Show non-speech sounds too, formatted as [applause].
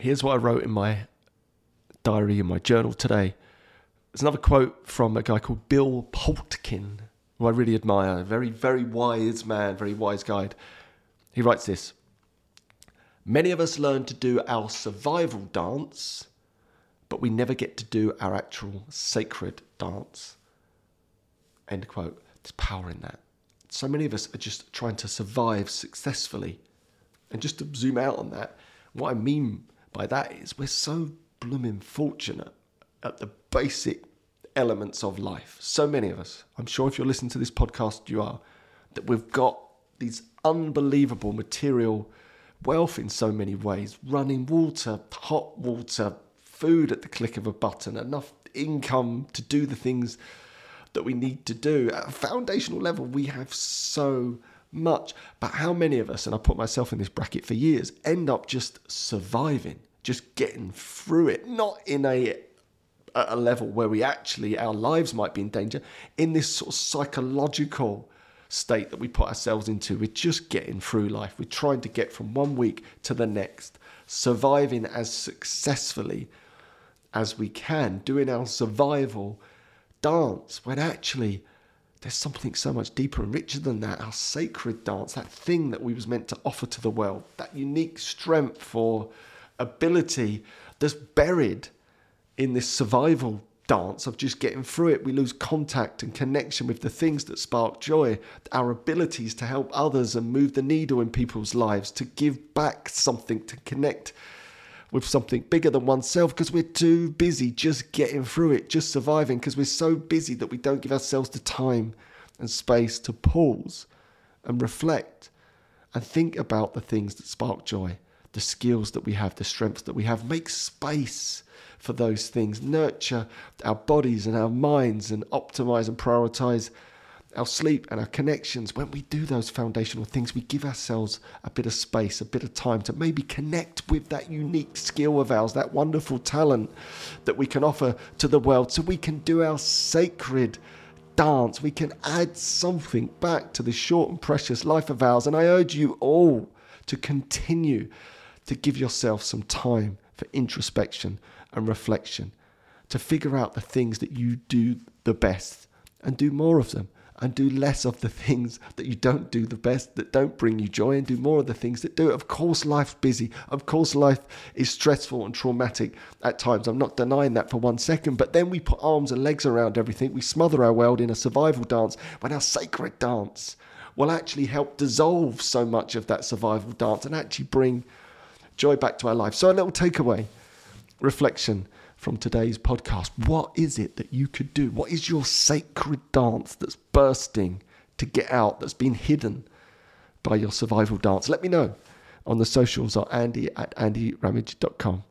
Here's what I wrote in my diary, in my journal today. There's another quote from a guy called Bill Plotkin, who I really admire. A very, very wise man, very wise guide. He writes this Many of us learn to do our survival dance, but we never get to do our actual sacred dance. End quote. There's power in that. So many of us are just trying to survive successfully. And just to zoom out on that, what I mean by that is we're so blooming fortunate at the basic elements of life. So many of us, I'm sure if you're listening to this podcast, you are, that we've got these unbelievable material wealth in so many ways running water, hot water, food at the click of a button, enough income to do the things that we need to do. At a foundational level, we have so much. But how many of us, and I put myself in this bracket for years, end up just surviving, just getting through it, not in a at a level where we actually our lives might be in danger, in this sort of psychological state that we put ourselves into. We're just getting through life. We're trying to get from one week to the next, surviving as successfully as we can, doing our survival dance when actually there's something so much deeper and richer than that. Our sacred dance, that thing that we was meant to offer to the world, that unique strength or ability that's buried in this survival dance of just getting through it. We lose contact and connection with the things that spark joy, our abilities to help others and move the needle in people's lives, to give back something, to connect with something bigger than oneself because we're too busy just getting through it, just surviving because we're so busy that we don't give ourselves the time and space to pause and reflect and think about the things that spark joy, the skills that we have, the strengths that we have. Make space for those things, nurture our bodies and our minds, and optimize and prioritize our sleep and our connections. When we do those foundational things, we give ourselves a bit of space, a bit of time to maybe connect with that unique skill of ours, that wonderful talent that we can offer to the world, so we can do our sacred dance. We can add something back to this short and precious life of ours. And I urge you all to continue to give yourself some time for introspection and reflection, to figure out the things that you do the best and do more of them and do less of the [laughs] things that you don't do the best, that don't bring you joy, and do more of the things that do. Of course, life's busy. Of course, life is stressful and traumatic at times. I'm not denying that for one second. But then we put arms and legs around everything. We smother our world in a survival dance when our sacred dance will actually help dissolve so much of that survival dance and actually bring joy back to our life. So, a little takeaway reflection from today's podcast. What is it that you could do? What is your sacred dance that's bursting to get out, that's been hidden by your survival dance? Let me know on the socials or andy at andyramage.com.